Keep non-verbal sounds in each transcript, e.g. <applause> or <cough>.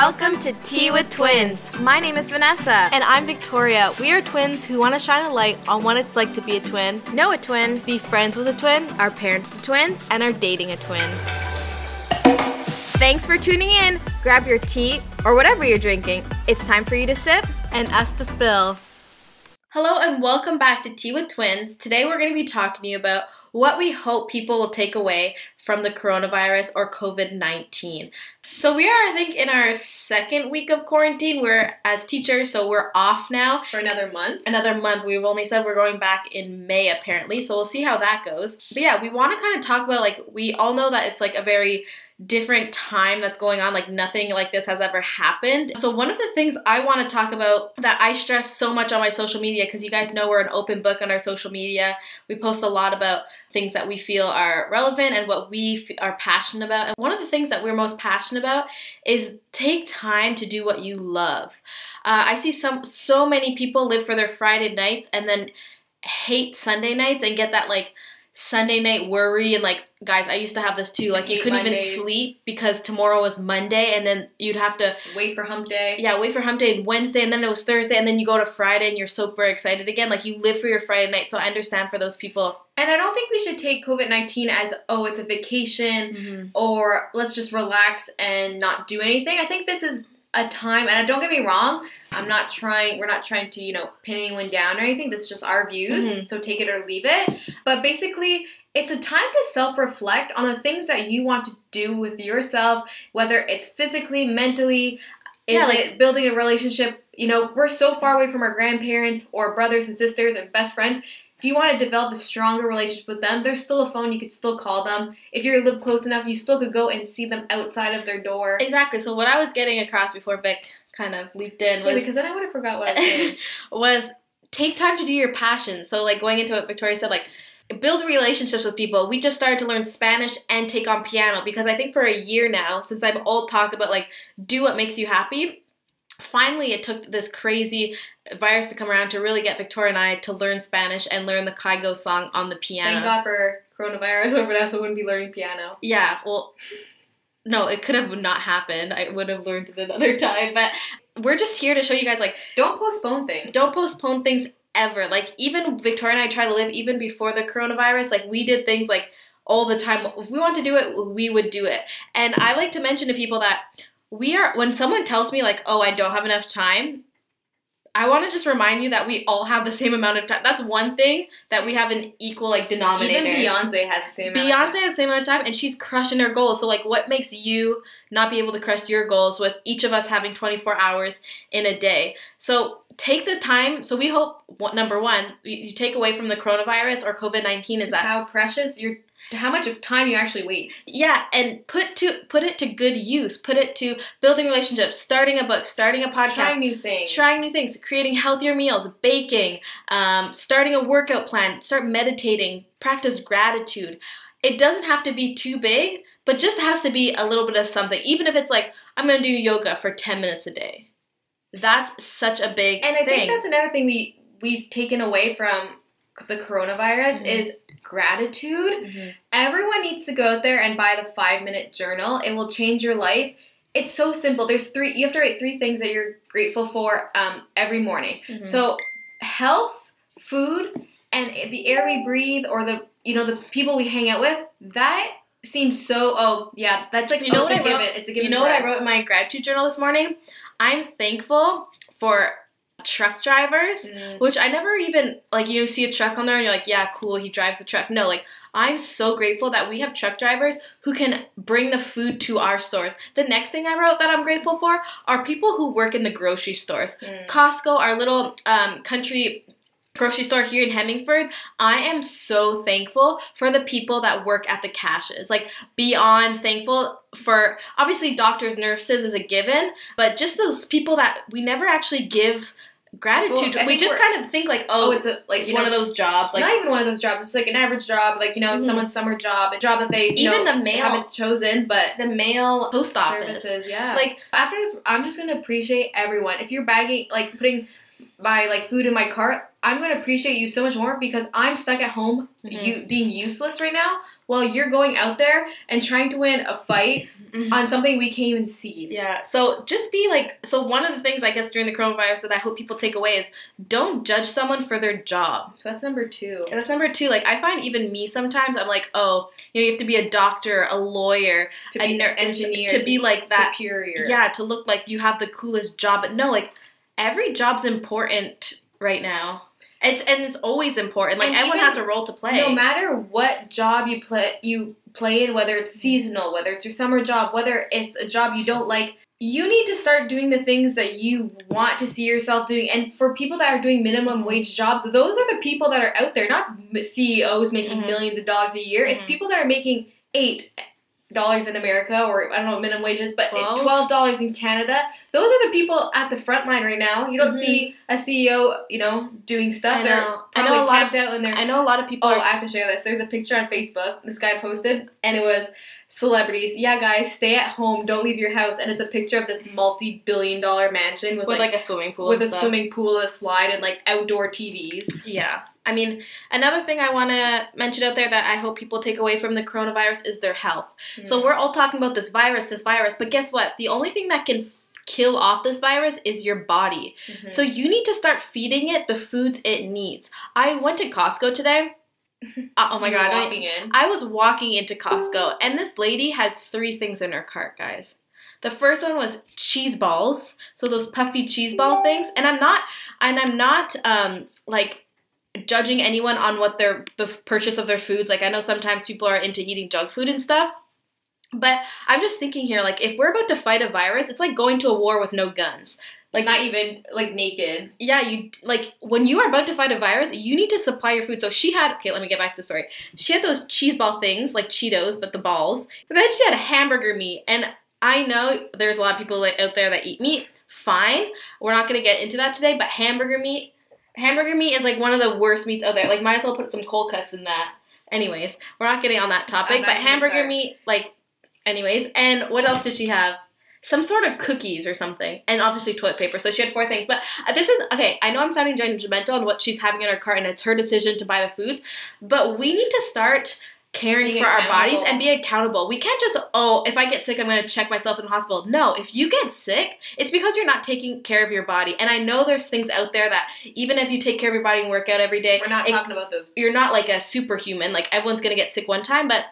Welcome to Tea with Twins. My name is Vanessa. And I'm Victoria. We are twins who want to shine a light on what it's like to be a twin, Know a twin. be friends with a twin, Our parents to twins. and are dating a twin. Thanks for tuning in. Grab your tea or whatever you're drinking. It's time for you to sip. And us to spill. Hello and welcome back to Tea with Twins. Today we're going to be talking to you about what we hope people will take away from the coronavirus or COVID 19. So, we are, I think, in our second week of quarantine. We're as teachers, so we're off now for another month. another month. We've only said we're going back in May apparently, so we'll see how that goes. But yeah, we want to kind of talk about like we all know that it's like a very different time that's going on like nothing like this has ever happened. So one of the things I want to talk about that I stress so much on my social media because you guys know we're an open book on our social media. We post a lot about things that we feel are relevant and what we f- are passionate about. And one of the things that we're most passionate about is take time to do what you love. Uh, I see some so many people live for their Friday nights and then hate Sunday nights and get that like Sunday night worry and like guys, I used to have this too. Like you couldn't Mondays. even sleep because tomorrow was Monday and then you'd have to Wait for hump day. yeah, wait for hump day and Wednesday and then it was Thursday and then you go to Friday and you're super excited again. Like you live for your Friday night. So I understand for those people. And I don't think we should take COVID 19 as, oh, it's a vacation or let's just relax and not do anything. I think this is a time, and don't get me wrong, I'm not trying, we're not trying to, you know, pin anyone down or anything. This is just our views. Mhm. So take it or leave it. But basically, it's a time to self reflect on the things that you want to do with yourself, whether it's physically, mentally, is Yeah, it building a relationship? You know, we're so far away from our grandparents or brothers and sisters and best friends. If you want to develop a stronger relationship with them, there's still a phone. You could still call them. If you live close enough, you still could go and see them outside of their door. Exactly. So what I was getting across before Vic kind of leaped in was Yeah, because then I would have forgot what I was <laughs> saying. was take time to do your passion. So like going into what Victoria said, like build relationships with people. We just started to learn Spanish and take on piano because I think for a year now, since I've all talked about like do what makes you happy. Finally, it took this crazy virus to come around to really get Victoria and I to learn Spanish and learn the Kygo song on the piano. Thank God for coronavirus. <laughs> Or Vanessa wouldn't be learning piano. Yeah, well, no, it could have not happened. I would have learned it another <laughs> time. But we're just here to show you guys, like, Don't postpone things. don't postpone things ever. Like, even Victoria and I try to live even before the coronavirus. Like, we did things like all the time. If we want to do it, we would do it. And I like to mention to people that we are, when someone tells me, like, oh, I don't have enough time, I want to just remind you that we all have the same amount of time. That's one thing that we have an equal, like, denominator. Even Beyonce has the same. amount of Beyonce has the same amount of time and she's crushing her goals. So like what makes you not be able to crush your goals with each of us having 24 hours in a day? So take the time. So we hope what, number 1, you take away from the coronavirus or COVID-19 is is that how precious your how much time you actually waste. yeah, and put to put it to good use. Put it to building relationships, starting a book, starting a podcast, Trying new things. trying new things, creating healthier meals, baking, um, starting a workout plan, start meditating, practice gratitude. It doesn't have to be too big, but just has to be a little bit of something. Even if it's like, I'm going to do yoga for 10 minutes a day. That's such a big And I thing. think that's another thing we we've taken away from the coronavirus Mhm. is gratitude. Mhm. Everyone needs to go out there and buy the 5-minute journal. It will change your life. It's so simple. There's three you have to write three things that you're grateful for um, every morning. Mhm. So, health, food, and the air we breathe or the you know the people we hang out with, that seems so oh yeah, that's like You know what it's I a wrote? given. It's a given. You know what I wrote in my gratitude journal this morning? I'm thankful for truck drivers Mm. which I never even like you know, see a truck on there and you're like, yeah, cool, he drives the truck. No, like I'm so grateful that we have truck drivers who can bring the food to our stores. The next thing I wrote that I'm grateful for are people who work in the grocery stores. Mm. Costco, our little um, country grocery store here in Hemmingford, I am so thankful for the people that work at the cashes. Like beyond thankful for obviously doctors, nurses is a given, but just those people that we never actually give gratitude Well, to. We just kind of think like, oh, Oh, it's a like it's one know, of those jobs. Like not even one of those jobs. It's like an average job, like you know, it's Mhm. someone's summer job, a job that they Even know, the mail- haven't chosen, but the mail post office. services, yeah. Like after this, I'm just gonna appreciate everyone. If you're bagging, like putting my like food in my cart, I'm gonna appreciate you so much more because I'm stuck at home, Mhm. you being useless right now, while you're going out there and trying to win a fight on something we can't even see. Yeah. So just be like. So one of the things I guess during the coronavirus that I hope people take away is don't judge someone for their job. So that's number two. And that's number two. Like I find even me sometimes I'm like, oh, you know, you have to be a doctor, a lawyer, To be ner- an engineer, to, be like that. superior. Yeah, to look like you have the coolest job. But no, like every job's important right now. It's and it's always important. Like And everyone even has a role to play. No matter what job you play, you play in, whether it's seasonal, whether it's your summer job, whether it's a job you don't like, you need to start doing the things that you want to see yourself doing. And for people that are doing minimum wage jobs, those are the people that are out there, not CEOs making Mhm. millions of dollars a year. It's Mhm. people that are making eight dollars in America, or I don't know minimum wage is, but Twelve? dollars in Canada. Those are the people at the front line right now. You don't Mhm. see a CEO, you know, doing stuff. I They're know. I know a lot of- out in their I know a lot of people. Oh, are, I have to share this. There's a picture on Facebook this guy posted, and it was celebrities. Yeah, guys, stay at home. Don't leave your house. And it's a picture of this multi-billion-dollar mansion with, with like, like, a swimming pool. with a stuff. swimming pool, a slide, and like outdoor TVs. Yeah. I mean, another thing I want to mention out there that I hope people take away from the coronavirus is their health. Hmm. So we're all talking about this virus, this virus, but guess what? The only thing that can kill off this virus is your body. Mhm. So you need to start feeding it the foods it needs. I went to Costco today. Uh, oh my god. I- in. I was walking into Costco and this lady had three things in her cart, guys. The first one was cheese balls, so those puffy cheese ball things. And I'm not, and I'm not um like judging anyone on what their the purchase of their foods. Like I know sometimes people are into eating junk food and stuff, but I'm just thinking here, like if we're about to fight a virus, it's like going to a war with no guns. Like not even like naked. Yeah, you like when you are about to fight a virus, you need to supply your food. So she had okay, let me get back to the story. She had those cheese ball things like Cheetos, but the balls. And then she had hamburger meat, and I know there's a lot of people like, out there that eat meat. Fine, we're not gonna get into that today. But hamburger meat, hamburger meat is like one of the worst meats out there. Like, might as well put some cold cuts in that. Anyways, we're not getting on that topic. But hamburger start. meat, like, anyways. And what else did she have? Some sort of cookies or something, and obviously toilet paper. So she had four things. But uh, this is okay. I know I'm sounding judgmental on what she's having in her cart, and it's her decision to buy the foods. But we need to start caring Being for our bodies and be accountable. We can't just oh, if I get sick, I'm going to check myself in the hospital. No, if you get sick, it's because you're not taking care of your body. And I know there's things out there that even if you take care of your body and work out every day, We're not it- talking about those. you're not like a superhuman. Like everyone's going to get sick one time, but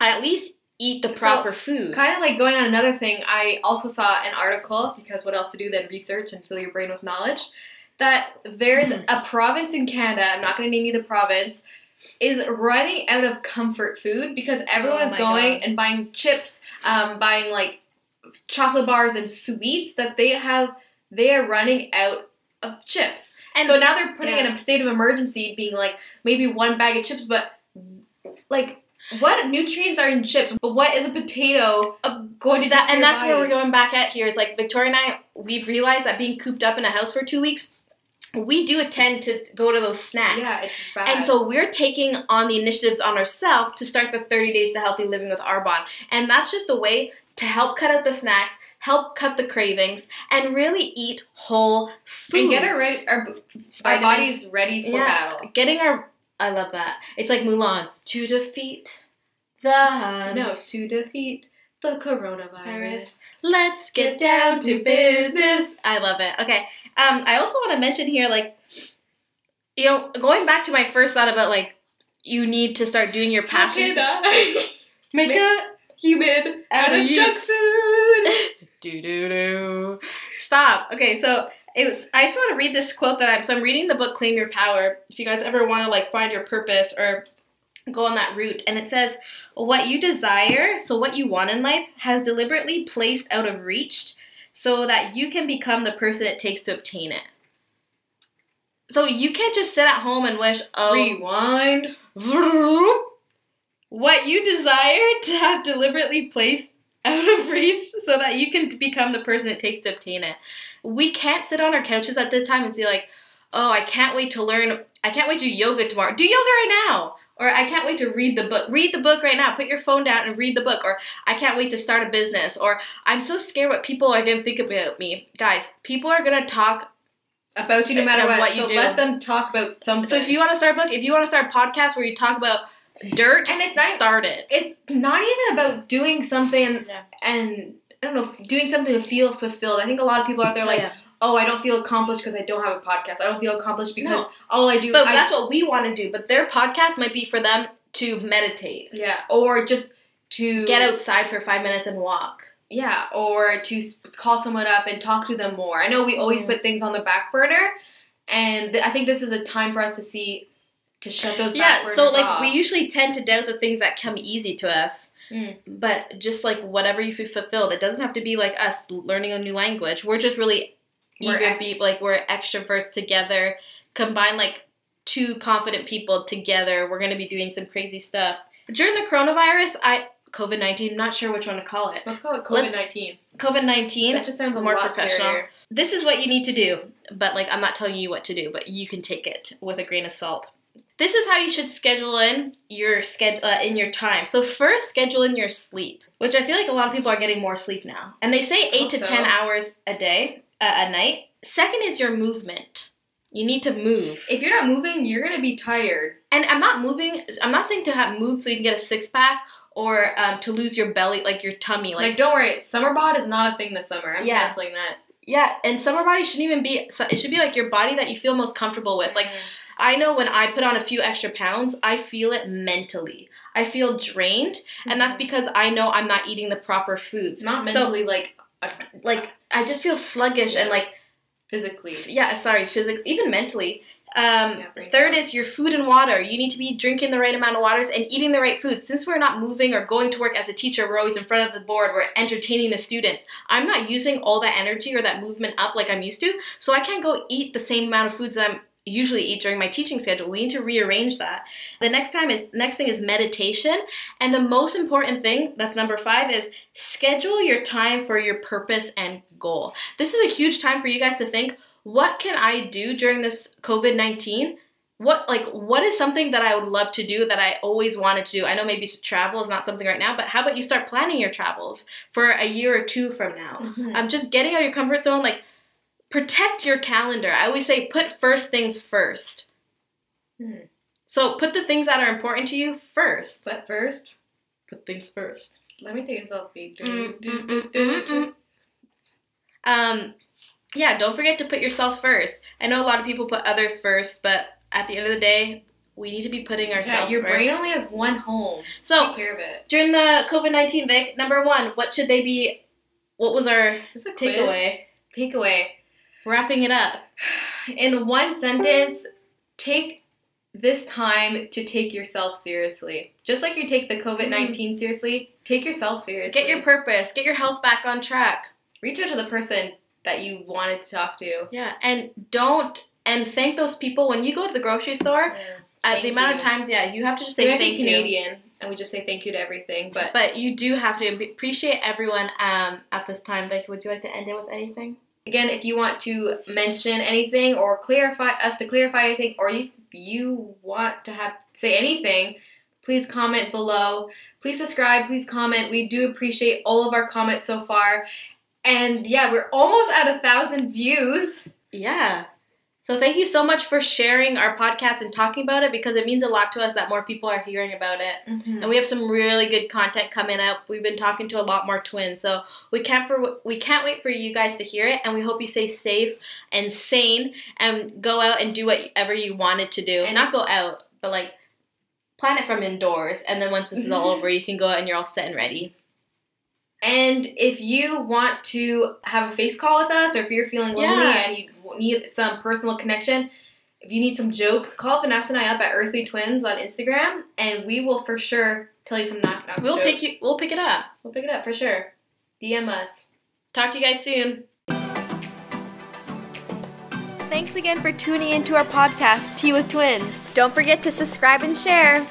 at least eat the proper food. Kind of like going on another thing, I also saw an article because what else to do than research and fill your brain with knowledge. That there's Mhm. a province in Canada, I'm not going to name you the province, is running out of comfort food because everyone Oh is my going God. and buying chips, um, buying like chocolate bars and sweets that they have. They are running out of chips. and so now they're putting in yeah. a state of emergency, being like maybe one bag of chips, but like what nutrients are in chips? But what is a potato going to do that and that's where we're going back at here is like Victoria and I we've realized that being cooped up in a house for two weeks, we do tend to go to those snacks. Yeah, it's bad. And so we're taking on the initiatives on ourselves to start the 30 days to healthy living with Arbonne. And that's just a way to help cut out the snacks, help cut the cravings, and really eat whole foods. and get our ready, our, our bodies ready for Yeah. battle. Getting our I love that. It's like Mulan. To defeat the No, to defeat the coronavirus. Virus. Let's get down to business. I love it. Okay. Um, I also want to mention here, like, you know, going back to my first thought about like you need to start doing your passions. <laughs> Make Make- a human Out of junk food? Do do do. Stop. Okay, so it was, I just want to read this quote that I'm. So I'm reading the book Claim Your Power. If you guys ever want to like find your purpose or go on that route, and it says, "What you desire, so what you want in life, has deliberately placed out of reach, so that you can become the person it takes to obtain it." So you can't just sit at home and wish, "Oh, Rewind. <laughs> what you desire to have deliberately placed out of reach so that you can become the person it takes to obtain it. We can't sit on our couches at this time and say like, "Oh, I can't wait to learn. I can't wait to do yoga tomorrow. Do yoga right now." Or I can't wait to read the book. Read the book right now. Put your phone down and read the book. Or I can't wait to start a business. Or I'm so scared what people are going to think about me. Guys, people are going to talk about you no matter what. what so do. let them talk about something. So if you want to start a book, if you want to start a podcast where you talk about dirt, And it's not- start it. it's not even about doing something Yeah. and I don't know, doing something to feel fulfilled. I think a lot of people out there are like, Yeah. oh, I don't feel accomplished because I don't have a podcast. I don't feel accomplished because No. all I do. but I, that's what we want to do. But their podcast might be for them to meditate, yeah, or just to get outside for five minutes and walk. Yeah, or to call someone up and talk to them more. I know we always Mhm. put things on the back burner, and th- I think this is a time for us to see to shut those Yeah, so like off. we usually tend to doubt the things that come easy to us. Mm. But just like whatever you feel fulfilled, it doesn't have to be like us learning a new language. We're just really We're eager ex- be like we're extroverts together. Combine like two confident people together. We're gonna be doing some crazy stuff. During the coronavirus, I COVID nineteen, I'm not sure which one to call it. Let's call it COVID nineteen. COVID nineteen. That just sounds a more lot professional. scarier. This is what you need to do, but like I'm not telling you what to do, but you can take it with a grain of salt. This is how you should schedule in your schedule uh, in your time. So first, schedule in your sleep, which I feel like a lot of people are getting more sleep now, and they say eight to so. ten hours a day, uh, a night. Second is your movement. You need to move. If you're not moving, you're gonna be tired. And I'm not moving. I'm not saying to have move so you can get a six pack or um, to lose your belly, like your tummy, Like, like don't worry, summer bod is not a thing this summer. I'm Yeah. canceling that. Yeah. And summer body shouldn't even be. It should be like your body that you feel most comfortable with. Like I know when I put on a few extra pounds, I feel it mentally. I feel drained, and that's because I know I'm not eating the proper foods. not So- mentally like uh, Like I just feel sluggish and like physically. yeah, sorry, physically, even mentally. Um, Yeah, third is your food and water. You need to be drinking the right amount of waters and eating the right foods. Since we're not moving or going to work as a teacher, we're always in front of the board. We're entertaining the students. I'm not using all that energy or that movement up like I'm used to, so I can't go eat the same amount of foods that I'm usually eat during my teaching schedule. We need to rearrange that. The next time is next thing is meditation, and the most important thing, that's number 5 is schedule your time for your purpose and goal. This is a huge time for you guys to think, what can I do during this COVID-19? What like what is something that I would love to do that I always wanted to do? I know maybe travel is not something right now, but how about you start planning your travels for a year or two from now? I'm just getting out of your comfort zone. Like, protect your calendar. I always say, put first things first. Hmm. So put the things that are important to you first. But first, Put things first. let me take a selfie. Um, yeah. Don't forget to put yourself first. I know a lot of people put others first, but at the end of the day, we need to be putting Yeah, ourselves your first. brain only has one home. so Take care of it. during the COVID nineteen, Vic, number one, what should they be? What was our Is this a quiz? takeaway? Takeaway. Wrapping it up. <sighs> In one sentence, take this time to take yourself seriously. Just like you take the COVID 19 mm. seriously, take yourself seriously. Get your purpose. Get your health back on track. Reach out to the person that you wanted to talk to. Yeah, and don't and thank those people when you go to the grocery store. At Thank the amount of times, yeah, you have to just Say thank you. Canadian, and we just say thank you to everything. But But you do have to appreciate everyone um, at this time. Like, would you like to end it with anything? again, if you want to mention anything or clarify us to clarify anything, or if you want to have say anything, please comment below. Please subscribe. Please comment. We do appreciate all of our comments so far. And yeah, we're almost at a thousand views. Yeah. So thank you so much for sharing our podcast and talking about it because it means a lot to us that more people are hearing about it. Mm-hmm. And we have some really good content coming up. We've been talking to a lot more twins, so we can't for we can't wait for you guys to hear it. And we hope you stay safe and sane and go out and do whatever you wanted to do. And- not go out, but like plan it from indoors. And then once this is all <laughs> over, you can go out and you're all set and ready. And if you want to have a face call with us, or if you're feeling lonely Yeah. and you need some personal connection, if you need some jokes, call Vanessa and I up at Earthly Twins on Instagram, and we will for sure tell you some knock knock We'll jokes. pick you. We'll pick it up. We'll pick it up for sure. DM us. Talk to you guys soon. Thanks again for tuning into our podcast, Tea with Twins. Don't forget to subscribe and share.